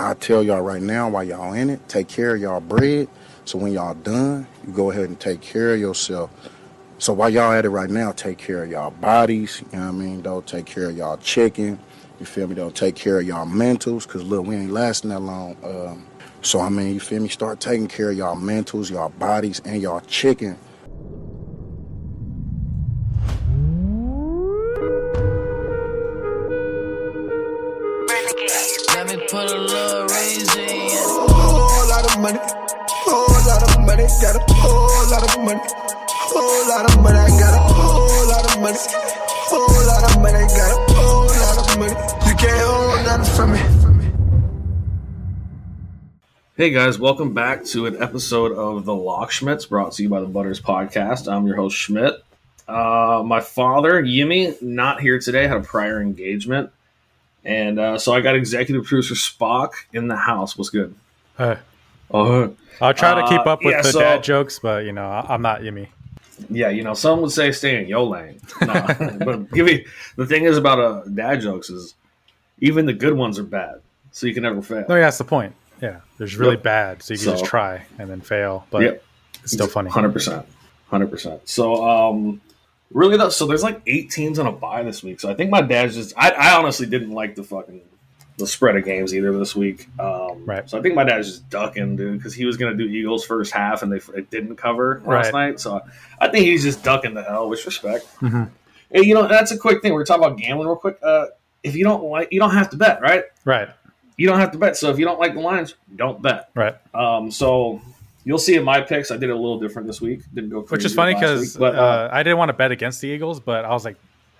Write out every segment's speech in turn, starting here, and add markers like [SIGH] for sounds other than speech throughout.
I tell y'all right now while y'all in it, take care of y'all bread. So when y'all done, you go ahead and take care of yourself. So while y'all at it right now, take care of y'all bodies. You know what I mean? Don't take care of y'all chicken. You feel me? Don't take care of y'all mentals, cause look, we ain't lasting that long. Um, so I mean, you feel me? Start taking care of y'all mentals, y'all bodies, and y'all chicken. Got a whole lot of money, whole lot of money, I got a whole lot of money, whole lot of money, got a whole lot of money. You can't hold nothing from me. Hey guys, welcome back to an episode of The Lock Schmitts brought to you by the Budders Podcast. I'm your host, Schmitt. Uh, my father, Yimmy, not here today, had a prior engagement. And uh, so I got executive producer Spock in the house. What's good? Hey, Oh, I'll try to keep Uh, up with yeah, the so- dad jokes, but you know, I'm not Yimmy. yeah, you know, some would say stay in your lane. No, [LAUGHS] but give me the thing is about uh, dad jokes is even the good ones are bad, so you can never fail. No, yeah, that's the point. Yeah, there's really Yep. bad, so you can just try and then fail, but Yep. it's still funny. Hundred percent, hundred percent. So, um, really though, so there's like eight teams on a bye this week. So I think my dad's just. I, I honestly didn't like the fucking the spread of games either this week. Um, Right. So I think my dad's just ducking, dude, because he was gonna do Eagles first half and they it didn't cover last Right. night. So I think he's just ducking the hell, which respect. Mhm. Hey, you know that's a quick thing. We're talking about gambling real quick. Uh, if you don't like, you don't have to bet, right? Right, You don't have to bet. So if you don't like the lines, don't bet. right. Um, so you'll see in my picks, I did it a little different this week. Didn't go Which is funny because uh, uh, I didn't want to bet against the Eagles, but I was like,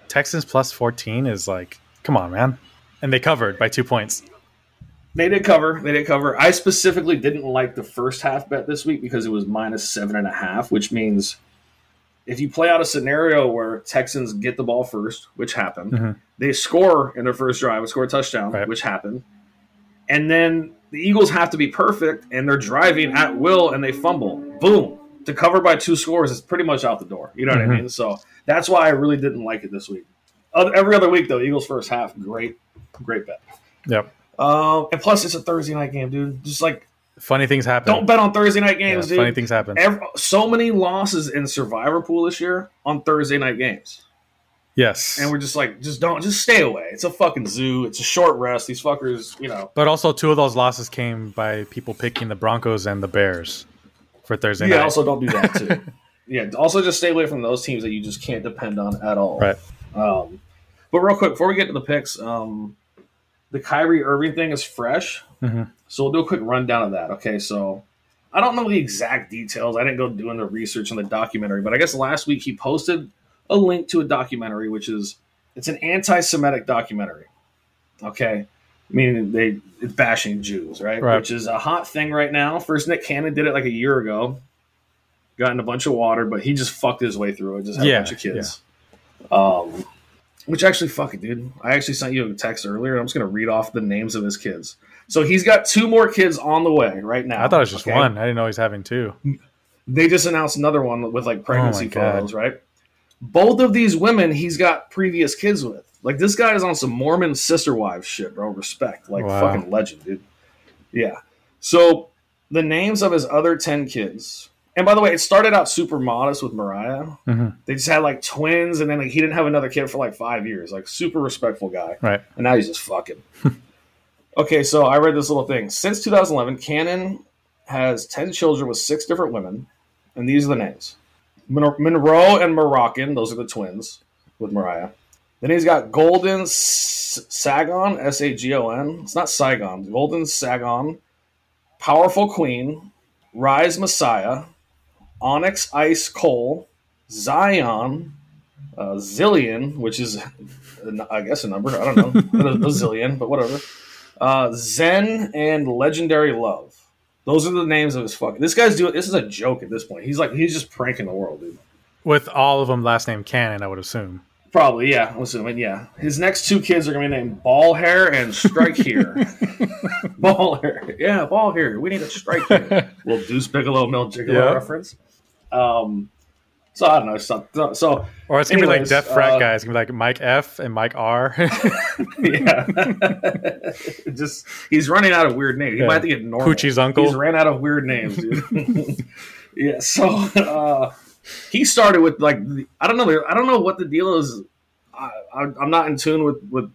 Texans plus 14 is like, come on, man. And they covered by two points. they did cover. They did cover. I specifically didn't like the first half bet this week because it was minus seven and a half, which means if you play out a scenario where Texans get the ball first, which happened, Mhm. they score in their first drive, score a touchdown, Right. which happened, and then the Eagles have to be perfect, and they're driving at will, and they fumble. Boom. To cover by two scores is pretty much out the door. You know what Mhm. I mean? So that's why I really didn't like it this week. Every other week, though, Eagles first half, great, great bet. Yep. Um, and plus, it's a Thursday night game, dude. Just like Funny things happen. don't bet on Thursday night Yeah, games, dude. funny things happen. Ev- so many losses in Survivor Pool this year on Thursday night games, yes. and we're just like, just don't, just stay away. It's a fucking zoo. It's a short rest. These fuckers, you know. but also, two of those losses came by people picking the Broncos and the Bears for Thursday yeah, night. also don't do that too. [LAUGHS] yeah, also just stay away from those teams that you just can't depend on at all. Right. Um, but real quick before we get to the picks, um, the Kyrie Irving thing is fresh, Mhm. so we'll do a quick rundown of that. Okay, so I don't know the exact details. I didn't go doing the research on the documentary, but I guess last week he posted a link to a documentary, which is it's an anti-Semitic documentary. Okay, meaning they it's bashing Jews, right? Right. Which is a hot thing right now. First, Nick Cannon did it like a year ago. Got in a bunch of water, but he just fucked his way through it. Just had Yeah, a bunch of kids. Um, which actually, fuck it, dude. I actually sent you a text earlier. I'm just gonna read off the names of his kids. So he's got two more kids on the way right now. I thought it was just okay? one. I didn't know he's having two. They just announced another one with like oh pregnancy Oh photos, right? Both of these women he's got previous kids with. Like this guy is on some Mormon sister wives shit, bro. Respect. Like Wow. fucking legend, dude. Yeah. So the names of his other 10 kids. And by the way, it started out super modest with Mariah. Mhm. They just had like twins, and then like, he didn't have another kid for like five years. Like super respectful guy. Right. And now he's just fucking. [LAUGHS] okay, so I read this little thing. Since 2011, Cannon has 10 children with six different women, and these are the names Mon- Monroe and Moroccan, those are the twins with Mariah. Then he's got Golden S- Sagon, S A G O N. It's not Saigon, Golden Sagon, Powerful Queen, Rise Messiah, Onyx Ice Cole, Zion, uh, Zillion, which is, I guess, a number. I don't know. [LAUGHS] a, zillion, but whatever. Uh, Zen and Legendary Love. Those are the names of his fucking. This guy's doing. This is a joke at this point. He's like, he's just pranking the world, dude. With all of them last name Cannon, I would assume. Probably, yeah. I'm assuming, yeah. His next two kids are gonna be named Ball Hair and Strike Here. [LAUGHS] ball Hair, yeah, Ball Hair. We need a Strike Here. [LAUGHS] Little Deuce Bigalow, Mel Gigolo Yeah. reference. Um, So I don't know. So, so Or it's gonna be like Anyways, deaf frat uh, guys. It's gonna be like Mike F and Mike R. [LAUGHS] yeah, [LAUGHS] just he's running out of weird names. He Yeah. might have to get normal. Poochie's uncle. He's ran out of weird names, dude. [LAUGHS] yeah. So uh, he started with like the, I don't know. I don't know what the deal is. I, I, I'm not in tune with with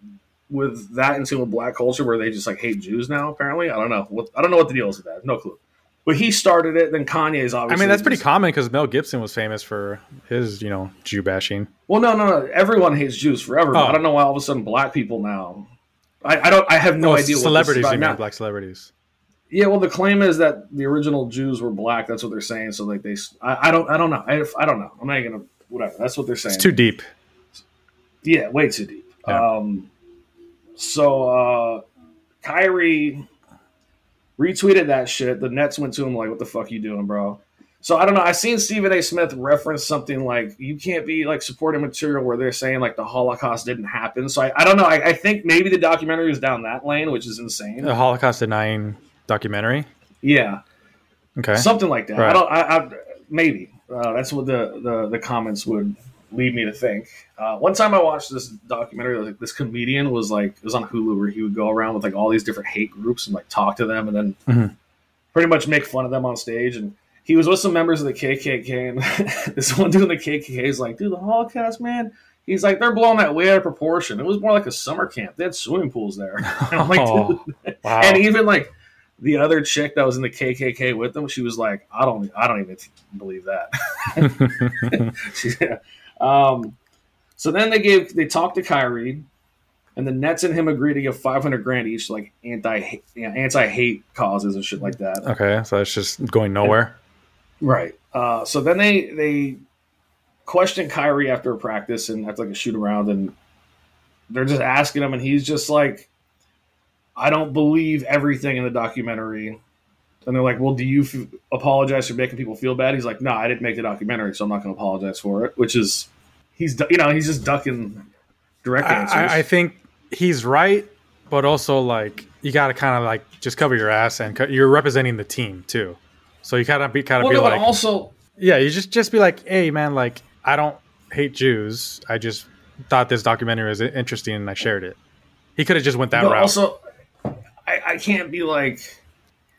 with that in tune with black culture where they just like hate Jews now. Apparently, I don't know. What, I don't know what the deal is with that. No clue. But he started it. Then Kanye's obviously. I mean, that's pretty common because Mel Gibson was famous for his, you know, Jew bashing. Well, no, no, no. Everyone hates Jews forever. Oh. I don't know why all of a sudden black people now. I, I don't. I have no Oh, idea. celebrities, what you this is mean, black celebrities. Yeah, well, the claim is that the original Jews were black. That's what they're saying. So like they, I, I don't, I don't know. I, I don't know. I'm not gonna whatever. That's what they're saying. It's too deep. yeah, way too deep. Yeah. Um, so uh, Kyrie retweeted that shit. The Nets went to him like, "What the fuck you doing, bro?" So I don't know. I seen Stephen A. Smith reference something like, "You can't be like supporting material where they're saying like the Holocaust didn't happen." So I, I don't know. I, I think maybe the documentary is down that lane, which is insane. The Holocaust denying documentary. Yeah. Okay. something like that. I don't. I, I maybe uh, that's what the, the the comments would lead me to think. Uh, one time I watched this documentary. Like this comedian was like it was on Hulu where he would go around with like all these different hate groups and like talk to them and then Mhm. pretty much make fun of them on stage. And he was with some members of the KKK and [LAUGHS] this one dude in the KKK is like, dude, the Holocaust, man. He's like, they're blowing that way out of proportion. It was more like a summer camp. They had swimming pools there. [LAUGHS] And I'm like, Oh, wow. and even like the other chick that was in the KKK with them, she was like, "I don't, I don't even believe that." [LAUGHS] She- um, so then they gave, they talked to Kyrie, and the Nets and him agreed to give five hundred grand each, like anti, you know, anti hate causes and shit like that. okay, so it's just going nowhere. Right. Uh, so then they they questioned Kyrie after a practice and after like a shoot around, and they're just asking him, and he's just like, "I don't believe everything in the documentary." And they're like, "Well, do you f- apologize for making people feel bad?" He's like, "No, I didn't make the documentary, so I'm not going to apologize for it." Which is, he's you know he's just ducking direct I, answers. I, I think he's right, but also like you got to kind of like just cover your ass and co- you're representing the team too. So you gotta be kind of well, be no, like, also yeah, you just just be like, hey man, like I don't hate Jews. I just thought this documentary was interesting and I shared it. He could have just went that route. also, I, I can't be like,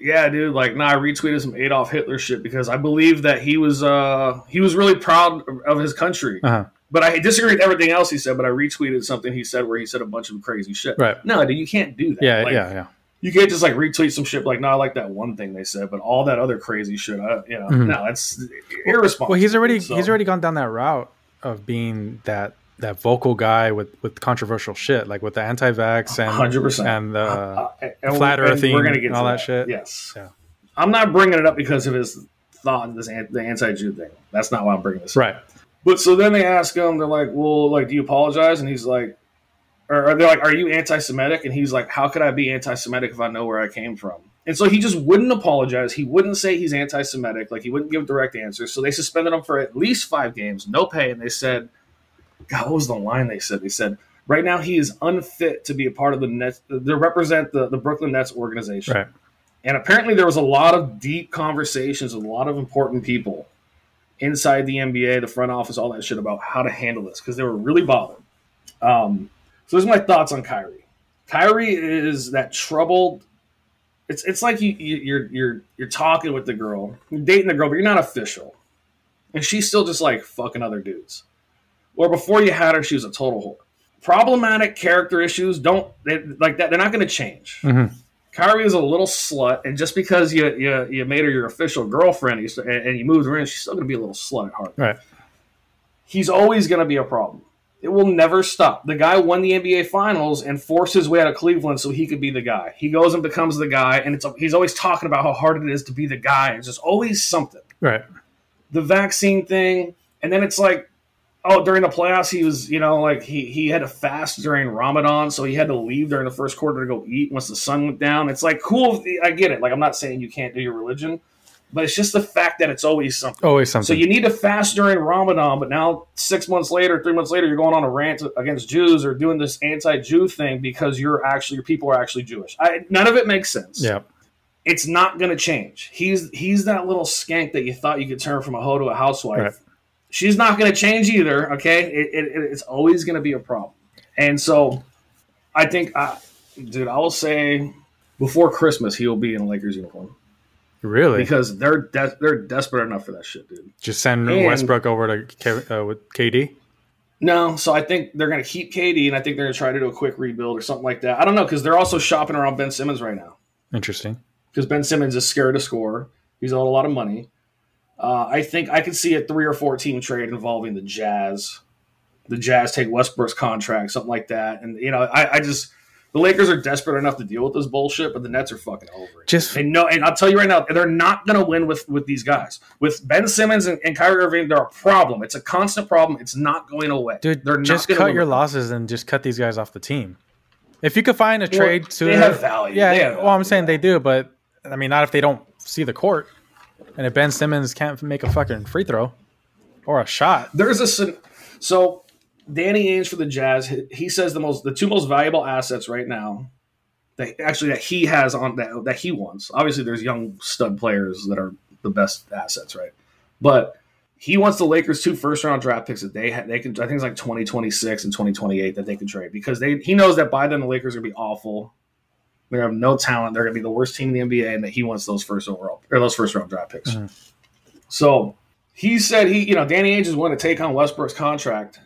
yeah, dude, like, nah, I retweeted some Adolf Hitler shit because I believe that he was, uh, he was really proud of- his country. uh-huh. But I disagree with everything else he said. But I retweeted something he said where he said a bunch of crazy shit. Right. No, dude, you can't do that. Yeah, Like, yeah, yeah. You can't just like retweet some shit like, no, I like that one thing they said, but all that other crazy shit, I, you know, Mhm. no, that's irresponsible. Well, he's already So- he's already gone down that route of being that that vocal guy with with controversial shit, like with the anti-vax and 100%. and the Uh, and flat and earthing we're gonna get and all to that shit. Yes. Yeah. I'm not bringing it up because of his thought this the anti-Jew thing. That's not why I'm bringing this. up. right. But so then they ask him, they're like, "Well, like, do you apologize?" And he's like, or or they're like, "Are you anti-Semitic?" And he's like, "How could I be anti-Semitic if I know where I came from?" And so he just wouldn't apologize. He wouldn't say he's anti-Semitic. Like he wouldn't give direct answers. So they suspended him for at least five games, no pay. And they said, "God, what was the line they said?" They said, "Right now he is unfit to be a part of the Nets, to represent the the Brooklyn Nets organization." Right. And apparently, there was a lot of deep conversations with a lot of important people inside the NBA, the front office, all that shit about how to handle this because they were really bothered. Um, so, those are my thoughts on Kyrie. Kyrie is that troubled. It's it's like you, you you're you're you're talking with the girl, you're dating the girl, but you're not official, and she's still just like fucking other dudes. Or before you had her, she was a total whore. Problematic character issues don't they, like that. They're not going to change. Mhm. Kyrie is a little slut, and just because you you, you made her your official girlfriend you, and, and you moved her in, she's still going to be a little slut at heart. Right. He's always going to be a problem. It will never stop. The guy won the NBA Finals and forced his way out of Cleveland so he could be the guy. He goes and becomes the guy, and it's he's always talking about how hard it is to be the guy. It's just always something Right. the vaccine thing, and then it's like, oh, during the playoffs, he was, you know, like he he had to fast during Ramadan, so he had to leave during the first quarter to go eat once the sun went down. It's like cool, I get it. Like I'm not saying you can't do your religion, but it's just the fact that it's always something. Always something. So you need to fast during Ramadan, but now six months later, three months later, you're going on a rant against Jews or doing this anti-Jew thing because you're actually your people are actually Jewish. I, none of it makes sense yeah. it's not going to change. He's he's that little skank that you thought you could turn from a hoe to a housewife. Right. She's not going to change either. Okay, it, it, it's always going to be a problem. And so, I think, uh, dude, I will say before Christmas he will be in a Lakers uniform Really? because they're de- they're desperate enough for that shit, dude. Just send And- Westbrook over to Ke- uh, with KD. No, so I think they're going to keep KD, and I think they're going to try to do a quick rebuild or something like that. I don't know because they're also shopping around Ben Simmons right now Interesting. because Ben Simmons is scared to score. He's owed a lot of money. Uh, I think I could see a three or four team trade involving the Jazz. The Jazz take Westbrook's contract, something like that, and you know, I, I just the Lakers are desperate enough to deal with this bullshit, but the Nets are fucking over it. Just And no, and I'll tell you right now, they're not going to win with with these guys. With Ben Simmons and, and Kyrie Irving, they're a problem. It's a constant problem. It's not going away. dude, they're not just cut win your losses and just cut these guys off the team. If you could find a trade to they have value. yeah. Have well, I'm saying they do, but I mean, not if they don't see the court, and if Ben Simmons can't make a fucking free throw or a shot. There's a so Danny Ainge for the Jazz. he- says the most the two most valuable assets right now that actually that he has on that that he wants. Obviously, there's young stud players that are the best assets, right? But he wants the Lakers two first round draft picks that they ha- they can. I think it's like 2026 and 2028 that they can trade because they he knows that by then the Lakers are gonna be awful. They have no talent. They're gonna be the worst team in the NBA, and that he wants those first overall or those first round draft picks. Mhm. So he said he, you know, Danny Ainge is willing to take on Westbrook's contract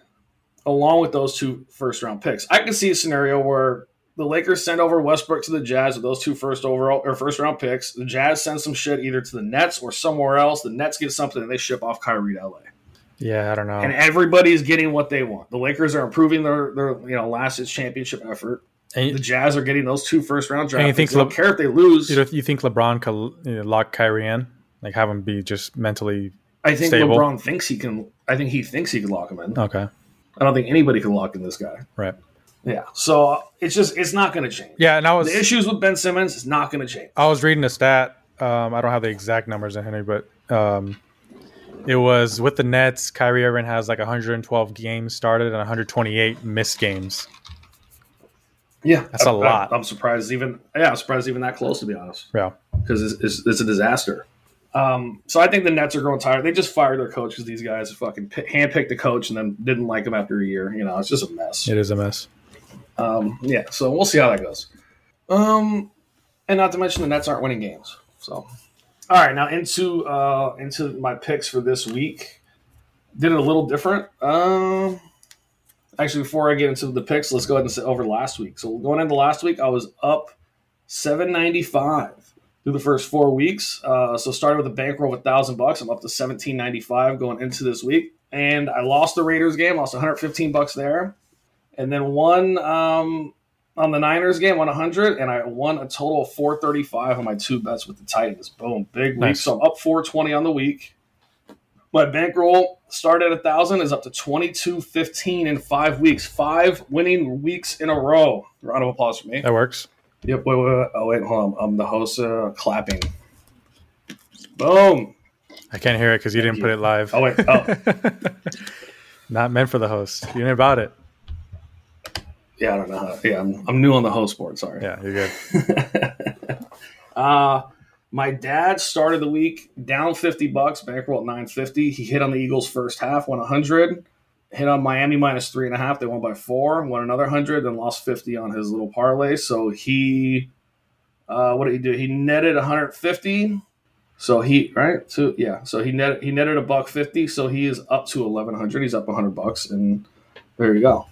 along with those two first round picks. I can see a scenario where the Lakers send over Westbrook to the Jazz with those two first overall or first round picks. The Jazz send some shit either to the Nets or somewhere else. The Nets get something and they ship off Kyrie to LA. Yeah, I don't know. And everybody's getting what they want. The Lakers are improving their their you know last year's championship effort. And The Jazz are getting those two first round draft And you picks. think They don't care if they lose. you, know, you think LeBron could you know, lock Kyrie in, like have him be just mentally I think stable? LeBron thinks he can. I think he thinks he can lock him in. okay, I don't think anybody can lock in this guy. right? Yeah. So uh, it's just it's not going to change. Yeah, and I was The issues with Ben Simmons is not going to change. I was reading a stat. Um, I don't have the exact numbers in Henry, but um, it was with the Nets. Kyrie Irving has like 112 games started and 128 missed games. Yeah, That's a a lot. I'm surprised even. Yeah, I'm surprised even that close to be honest, Yeah, because it's, it's, it's a disaster. Um, so I think the Nets are growing tired. They just fired their coach because these guys fucking pi- handpicked the coach and then didn't like him after a year. You know, it's just a mess. it is a mess. Um, yeah, so we'll see how that goes. Um, and not to mention the Nets aren't winning games. So, all right, now into uh, into my picks for this week. Did it a little different. Um, actually, before I get into the picks, let's go ahead and sit over last week. So going into last week, I was up seven ninety five through the first four weeks. Uh, so started with a bankroll of a thousand bucks. I'm up to seventeen ninety five going into this week, and I lost the Raiders game. Lost one hundred fifteen bucks there and then won um, on the Niners game, won 100, and I won a total of 435 on my two bets with the Titans. Boom, big week. Nice. So I'm up 420 on the week. My bankroll started at a thousand is up to 2215 in five weeks, five winning weeks in a row. Round of applause for me. That works. Yep. Wait, wait, wait. Oh wait, hold on. I'm the host. Uh, clapping. Boom. I can't hear it because you didn't you. put it live. Oh wait. Oh [LAUGHS] Not meant for the host. You ain't about it. yeah. I don't know. How, yeah, I'm, I'm new on the host board. Sorry. Yeah, you're good. [LAUGHS] Uh, my dad started the week down 50 bucks, bankroll at 950. He hit on the Eagles first half, won 100. Hit on Miami minus three and a half. They won by four, won another 100, then lost 50 on his little parlay. So he, uh, what did he do? He netted 150. So he, right? So yeah, so he netted, he netted a buck 50. So he is up to 1100. He's up 100 bucks. And there you go.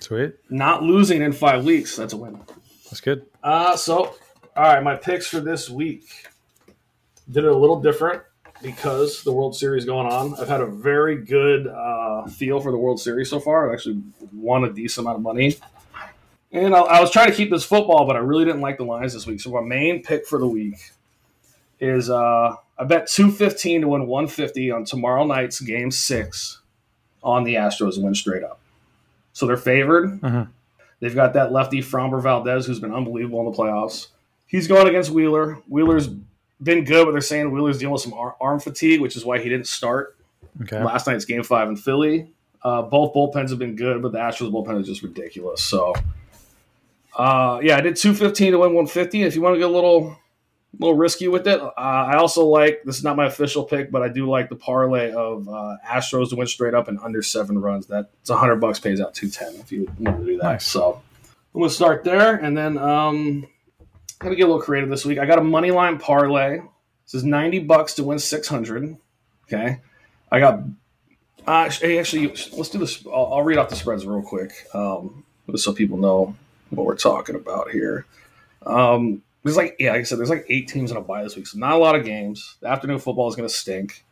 Sweet. Not losing in five weeks. That's a win. That's good. Uh, so, all right, my picks for this week did it a little different because the World Series going on. I've had a very good uh, feel for the World Series so far. I've actually won a decent amount of money. And I, I was trying to keep this football, but I really didn't like the lines this week. So my main pick for the week is uh, I bet two fifteen to win one fifty on tomorrow night's Game Six on the Astros and win straight up. So they're favored. Mhm. They've got that lefty Framber Valdez, who's been unbelievable in the playoffs. He's going against Wheeler. Wheeler's been good, but they're saying Wheeler's dealing with some ar- arm fatigue, which is why he didn't start Okay. last night's game five in Philly. Uh, both bullpens have been good, but the Astros bullpen is just ridiculous. So, uh, yeah, I did two fifteen to win one fifty. If you want to get a little a little risky with it. Uh, I also like this is not my official pick, but I do like the parlay of uh, Astros to win straight up and under seven runs. That's hundred bucks pays out two ten if you want to do that. Nice. So I'm gonna start there, and then um, I'm gonna get a little creative this week. I got a money line parlay. This is ninety bucks to win six hundred. Okay, I got. Uh, actually, let's do this. I'll, I'll read off the spreads real quick, um, just so people know what we're talking about here. Um, there's like yeah, like I said, there's like eight teams in a bye this week, so not a lot of games. The afternoon football is going to stink.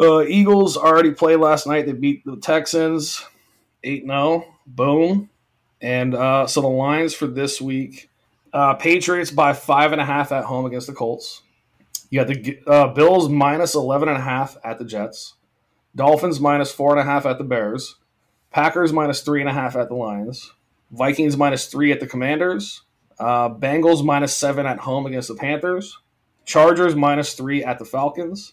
Uh, Eagles already played last night. They beat the Texans eight 0 Boom. And uh, so the lines for this week: uh, Patriots by five and a half at home against the Colts. You got the uh, Bills minus eleven and a half at the Jets. Dolphins minus four and a half at the Bears. Packers minus three and a half at the Lions. Vikings minus three at the Commanders. Uh, Bengals minus seven at home against the Panthers. Chargers minus three at the Falcons.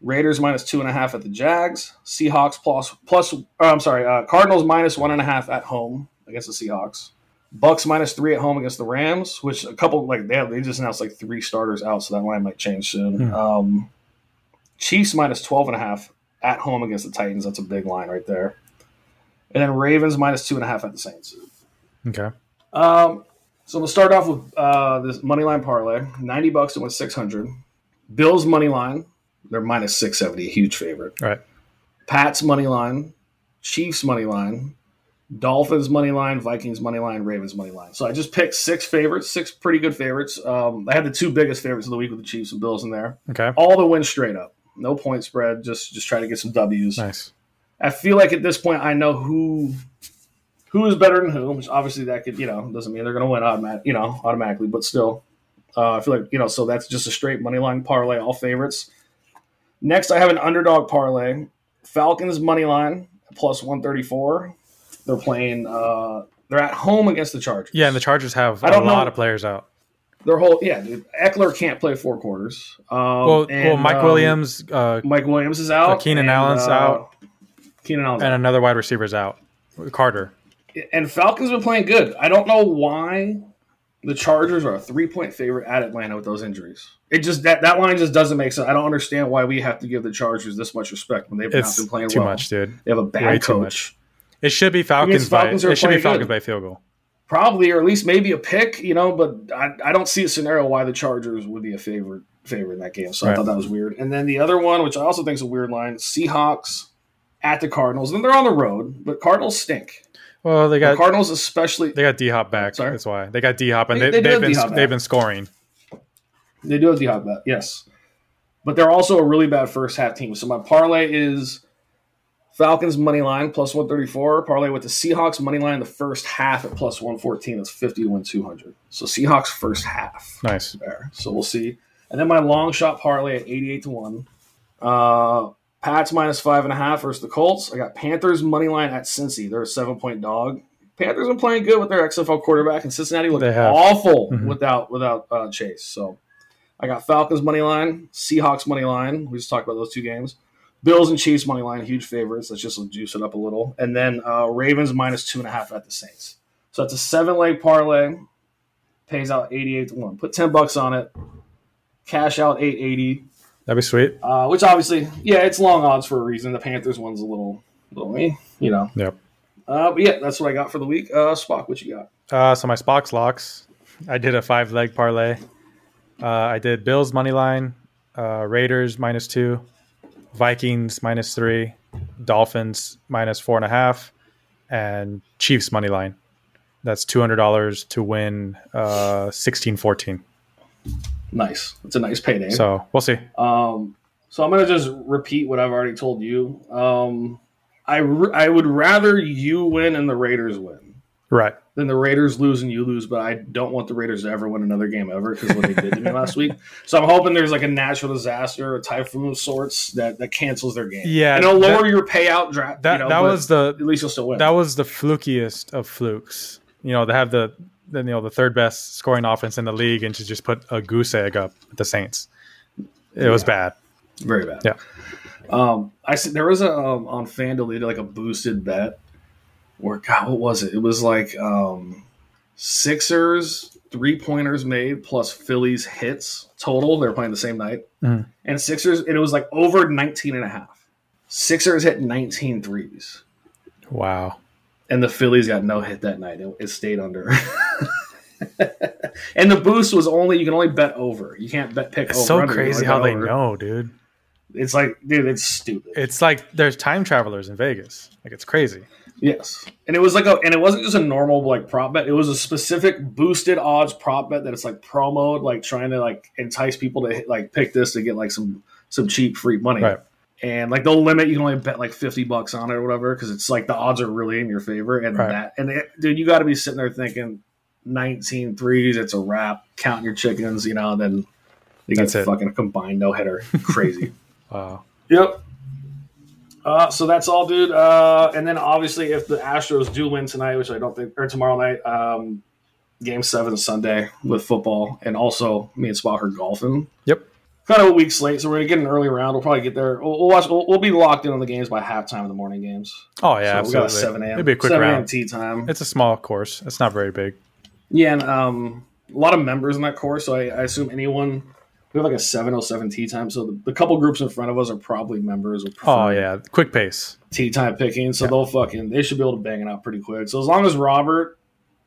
Raiders minus two and a half at the Jags. Seahawks plus plus. Uh, I'm sorry. Uh, Cardinals minus one and a half at home against the Seahawks. Bucs minus three at home against the Rams, which a couple like they have, they just announced like three starters out, so that line might change soon. Hmm. Um, Chiefs minus 12 and a half at home against the Titans. That's a big line right there. And then Ravens minus two and a half at the Saints. Okay. Um, so we'll start off with uh, this money line parlay. Ninety bucks to win six hundred. Bills money line. They're minus six seventy. Huge favorite. All right. Pats money line. Chiefs money line. Dolphins money line. Vikings money line. Ravens money line. So I just picked six favorites. Six pretty good favorites. Um, I had the two biggest favorites of the week with the Chiefs and Bills in there. Okay. All the wins straight up. No point spread. Just just try to get some W's. Nice. I feel like at this point I know who who is better than who. Which obviously that could you know doesn't mean they're going to win automatic you know automatically, but still, uh, I feel like you know so that's just a straight money line parlay, all favorites. Next, I have an underdog parlay. Falcons money line plus one thirty four. They're playing. Uh, they're at home against the Chargers. Yeah, and the Chargers have I a lot know- of players out. Their whole yeah, dude. Ekeler can't play four quarters. Um, Well, well, Mike um, Williams uh, Mike Williams is out. Keenan and, Allen's uh, out. Keenan Allen and another wide receiver's out. Carter. and Falcons been playing good. I don't know why the Chargers are a three point favorite at Atlanta with those injuries. It just that that line just doesn't make sense. I don't understand why we have to give the Chargers this much respect when they've not been playing too well. much, dude. They have a Way bad too coach, much. It should be Falcons, Falcons by are it should be Falcons good. by field goal. probably, or at least maybe a pick. You know, but I, I don't see a scenario why the Chargers would be a favorite favorite in that game. So I thought that was weird. And then the other one, which I also think is a weird line, Seahawks at the Cardinals. And they're on the road, but Cardinals stink. Well, they The got Cardinals, especially, they got D Hop back. Sorry? That's why they got D Hop, and They- they, they they have have been D-Hop they've been scoring. They do have D Hop bet, yes. But they're also a really bad first half team. So my parlay is Falcons money line plus 134. Parlay with the Seahawks money line in the first half at plus 114. That's 50 to win 200. So Seahawks first half Nice. there. So we'll see. And then my long shot parlay at 88 to 1. Uh, Pats minus five and a half versus the Colts. I got Panthers money line at Cincy. They're a seven point dog. Panthers been playing good with their XFL quarterback, and Cincinnati looked awful Mhm. without without uh, Chase. So I got Falcons money line, Seahawks money line. We just talked about those two games. Bills and Chiefs money line, huge favorites. Let's just juice it up a little, and then uh, Ravens minus two and a half at the Saints. So that's a seven leg parlay. Pays out eighty eight to one. Put ten bucks on it. Cash out eight eighty. That'd be sweet. Uh, which obviously, yeah, it's long odds for a reason. The Panthers one's a little, little me, you know. Yep. Uh, but yeah, that's what I got for the week. Uh, Spock, what you got? Uh, so my Spock's locks, I did a five leg parlay. Uh, I did Bills money line, uh, Raiders minus two, Vikings minus three, Dolphins minus four and a half, and Chiefs money line. That's two hundred dollars to win uh, sixteen fourteen. Nice. It's a nice payday. So we'll see. Um, so I'm gonna just repeat what I've already told you. Um, I r- I would rather you win and the Raiders win Right. Then the Raiders lose and you lose. But I don't want the Raiders to ever win another game ever because what they did to me last week. [LAUGHS] So I'm hoping there's like a natural disaster, a typhoon of sorts that that cancels their game. Yeah, and it'll lower that- your payout draft. That you know, that was the at least you'll still win. that was the flukiest of flukes. You know, they have the, you know the third best scoring offense in the league, and to just put a goose egg up at the Saints, it was bad. Very bad. Yeah. Um, I see there was a um, on FanDuel they did like a boosted bet where God, what was it? It was like um, Sixers three pointers made plus Phillies hits total. They were playing the same night. Mhm. And Sixers, and it was like over 19 and a half. Sixers hit 19 threes. Wow. And the Phillies got no hit that night. It, it stayed under. [LAUGHS] and the boost was only, you can only bet over. You can't bet pick It's over. so under. You can crazy how they over. know, dude. It's like, dude, it's stupid. It's like there's time travelers in Vegas. Like it's crazy. Yes, and it was like a, and it wasn't just a normal like prop bet. It was a specific boosted odds prop bet that it's like promoed, like trying to like entice people to like pick this to get like some some cheap free money. Right. And like they'll limit, you can only bet like fifty bucks on it or whatever because it's like the odds are really in your favor. And Right. that, and it, dude, you got to be sitting there thinking 19 threes, it's a wrap. Counting your chickens, you know, and then you get it. fucking combined no hitter. Crazy. [LAUGHS] Wow. Yep. Uh, so that's all, dude. Uh, and then obviously, if the Astros do win tonight, which I don't think, or tomorrow night, um, Game Seven Sunday with football, and also me and Spot are golfing. Yep. Kind of a week late, so we're gonna get an early round. We'll probably get there. We'll, we'll watch. We'll, we'll be locked in on the games by halftime in the morning games. Oh yeah, so we got a seven a.m. It'd be a quick 7 a.m. round. tee time. It's a small course. It's not very big. Yeah, and um, a lot of members in that course, so I, I assume anyone. We have like a 707 tee time, so the, the couple groups in front of us are probably members. Of Oh yeah, quick pace. tee time picking, so they'll fucking they should be able to bang it out pretty quick. So as long as Robert,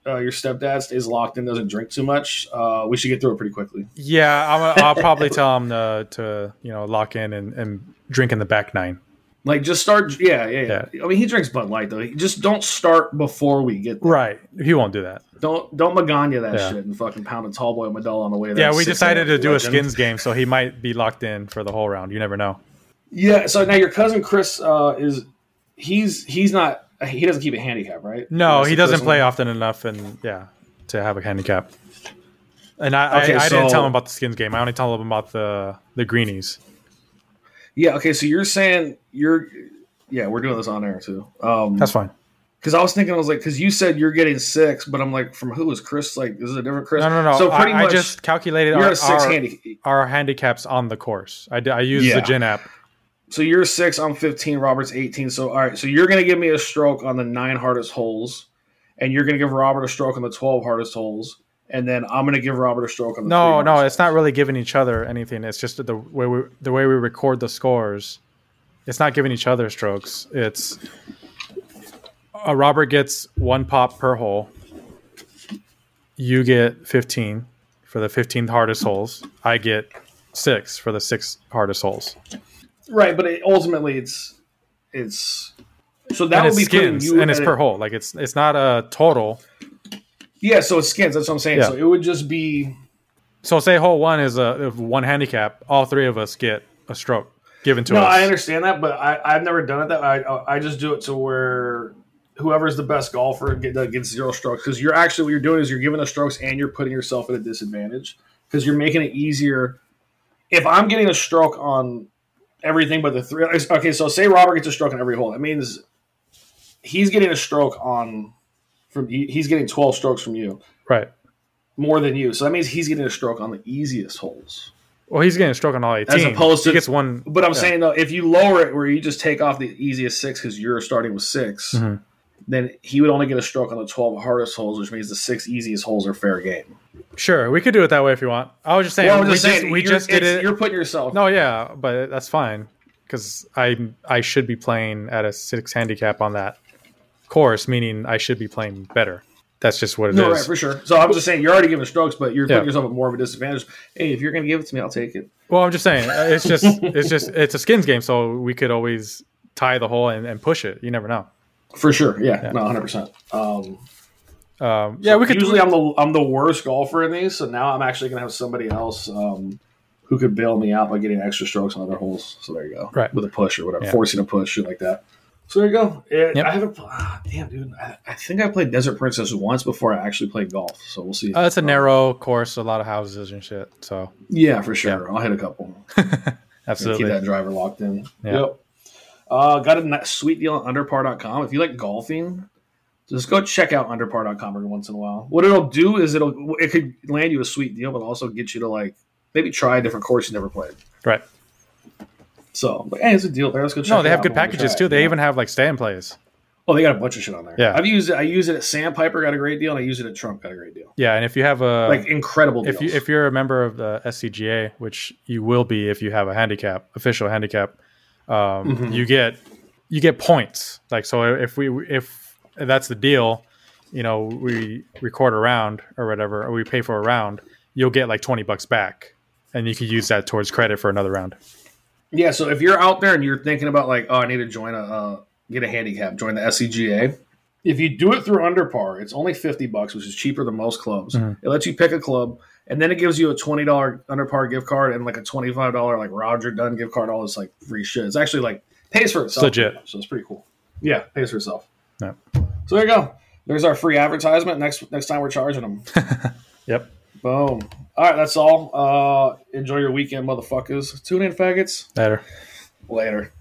uh, your stepdad, stays locked in, doesn't drink too much, uh, we should get through it pretty quickly. Yeah, I'm, I'll probably [LAUGHS] tell him to, to you know lock in and, and drink in the back nine. Like just start, yeah, yeah, yeah. I mean, he drinks Bud Light though. Just don't start before we get there. Right. He won't do that. Don't don't Magana that Yeah. shit and fucking pound a tall boy Modelo on the way there. Yeah, we decided to do a skins game, so he might be locked in for the whole round. You never know. Yeah. So now your cousin Chris uh, is he's he's not he doesn't keep a handicap, right? No, he doesn't play often enough, and yeah, to have a handicap. And I, Okay, I, I didn't tell him about the skins game. I only told him about the the greenies. Yeah. Okay. So you're saying you're yeah we're doing this on air too. Um, That's fine. Because I was thinking, I was like, because you said you're getting six, but I'm like, from who is Chris? Like, is it a different Chris? No, no, no. So pretty I, much, I just calculated our, our, handy. our handicaps on the course. I, I used Yeah. the GHIN app. So you're six. I'm 15. Robert's 18. So all right. So you're gonna give me a stroke on the nine hardest holes, and you're gonna give Robert a stroke on the 12 hardest holes, and then I'm gonna give Robert a stroke on the. No, no, it's not really giving each other anything. It's just the way we the way we record the scores. It's not giving each other strokes. It's uh, Robert gets one pop per hole. You get fifteen for the fifteen hardest holes. I get six for the six hardest holes. Right, but it, ultimately, it's it's. So that and would be skins, you and it's per hole. Like it's it's not a total. Yeah, so it's skins. That's what I'm saying. Yeah. So it would just be So say hole one is a one handicap. All three of us get a stroke given to no, us. No, I understand that, but I, I've never done it that. I I just do it to where whoever's the best golfer gets zero strokes because you're actually what you're doing is you're giving the strokes and you're putting yourself at a disadvantage because you're making it easier. If I'm getting a stroke on everything but the three, okay, so say Robert gets a stroke on every hole, that means he's getting a stroke on from he's getting 12 strokes from you Right. more than you, so that means he's getting a stroke on the easiest holes. Well, he's getting a stroke on all eighteen. As opposed he to- gets one. But I'm yeah. saying though, if you lower it where you just take off the easiest six because you're starting with 6 Mhm. then he would only get a stroke on the 12 hardest holes, which means the six easiest holes are fair game. Sure, we could do it that way if you want. I was just saying. Well, we just saying, we you're- just did it. You're putting yourself. No, yeah, but that's fine because I I should be playing at a six handicap on that course, meaning I should be playing better. That's just what it is. no, right, for sure. So I'm just saying, you're already giving strokes, but you're Yeah. putting yourself at more of a disadvantage. Hey, if you're going to give it to me, I'll take it. Well, I'm just saying uh, it's just [LAUGHS] it's just it's a skins game, so we could always tie the hole and, and push it. You never know. For sure. Yeah, no, 100%. Um, Um, yeah, we could. Usually, I'm the I'm the worst golfer in these, so now I'm actually going to have somebody else um, who could bail me out by getting extra strokes on other holes. So there you go, Right. With a push or whatever, Yeah. forcing a push, shit like that. So there you go. It, Yep. I haven't. Ah, damn, dude. I, I think I played Desert Princess once before I actually played golf. So we'll see. uh, it's a narrow course, a lot of houses and shit. So Yeah, for sure. I'll hit a couple. [LAUGHS] Absolutely. Keep that driver locked in. Yeah. Yep. Uh, got a sweet deal on underpar.com. If you like golfing, just go check out underpar.com every once in a while. What it'll do is it'll it could land you a sweet deal, but also get you to like maybe try a different course you never played. Right. So, like, hey, it's a deal there. Let's go check. No, they have good packages too. it, They even know? have like stand plays. Oh, they got a bunch of shit on there. Yeah. I've used it. I use it at Sandpiper, got a great deal, and I use it at Trump, got a great deal. Yeah, and if you have a Like incredible deals. if you if you're a member of the SCGA, which you will be if you have a handicap, official handicap, um, Mhm. you get you get points. Like so, if we if that's the deal, you know, we record a round or whatever, or we pay for a round, you'll get like twenty bucks back, and you can use that towards credit for another round. Yeah, so if you're out there and you're thinking about like, oh, I need to join a uh, get a handicap, join the SCGA. If you do it through Underpar, it's only fifty bucks, which is cheaper than most clubs. Mhm. It lets you pick a club, and then it gives you a twenty dollar Underpar gift card and like a twenty five dollar like Roger Dunn gift card. All this like free shit. It's actually like pays for itself. legit. So it's pretty cool. Yeah, pays for itself. Yeah. So there you go. There's our free advertisement. Next next time we're charging them. [LAUGHS] Yep. Boom. All right, that's all. Uh, enjoy your weekend, motherfuckers. Tune in, faggots. Later. Later.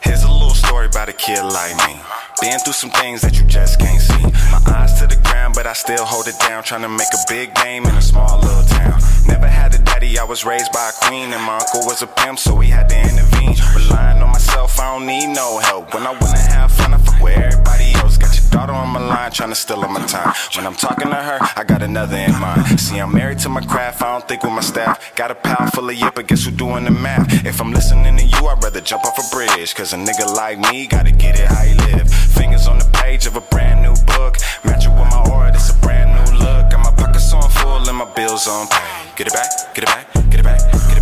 Here's a little story about a kid like me. Been through some things that you just can't see. My eyes to the ground, but I still hold it down. Trying to make a big name in a small little town. Never had a daddy, I was raised by a queen. And my uncle was a pimp, so we had to intervene. Relying on myself, I don't need no help. When I wanna have fun, I fuck with everybody else. Got on my line, trying to steal all my time. When I'm talking to her, I got another in mind. See, I'm married to my craft, I don't think with my staff. Got a pile full of yip, but guess who doing the math? If I'm listening to you, I'd rather jump off a bridge. Cause a nigga like me gotta get it how he live. Fingers on the page of a brand new book. Match it with my aura, this a brand new look. Got my pockets on full and my bills on pay. Get it back, get it back, get it back, get it back.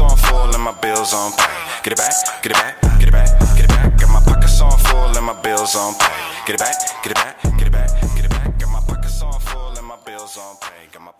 Pockets on full and my bills on pay. Get it back, get it back, get it back, get it back. Got my pockets on full and my bills on pay. Get it back, get it back, get it back, get it back. Got my pockets on full and my bills on pay. Got my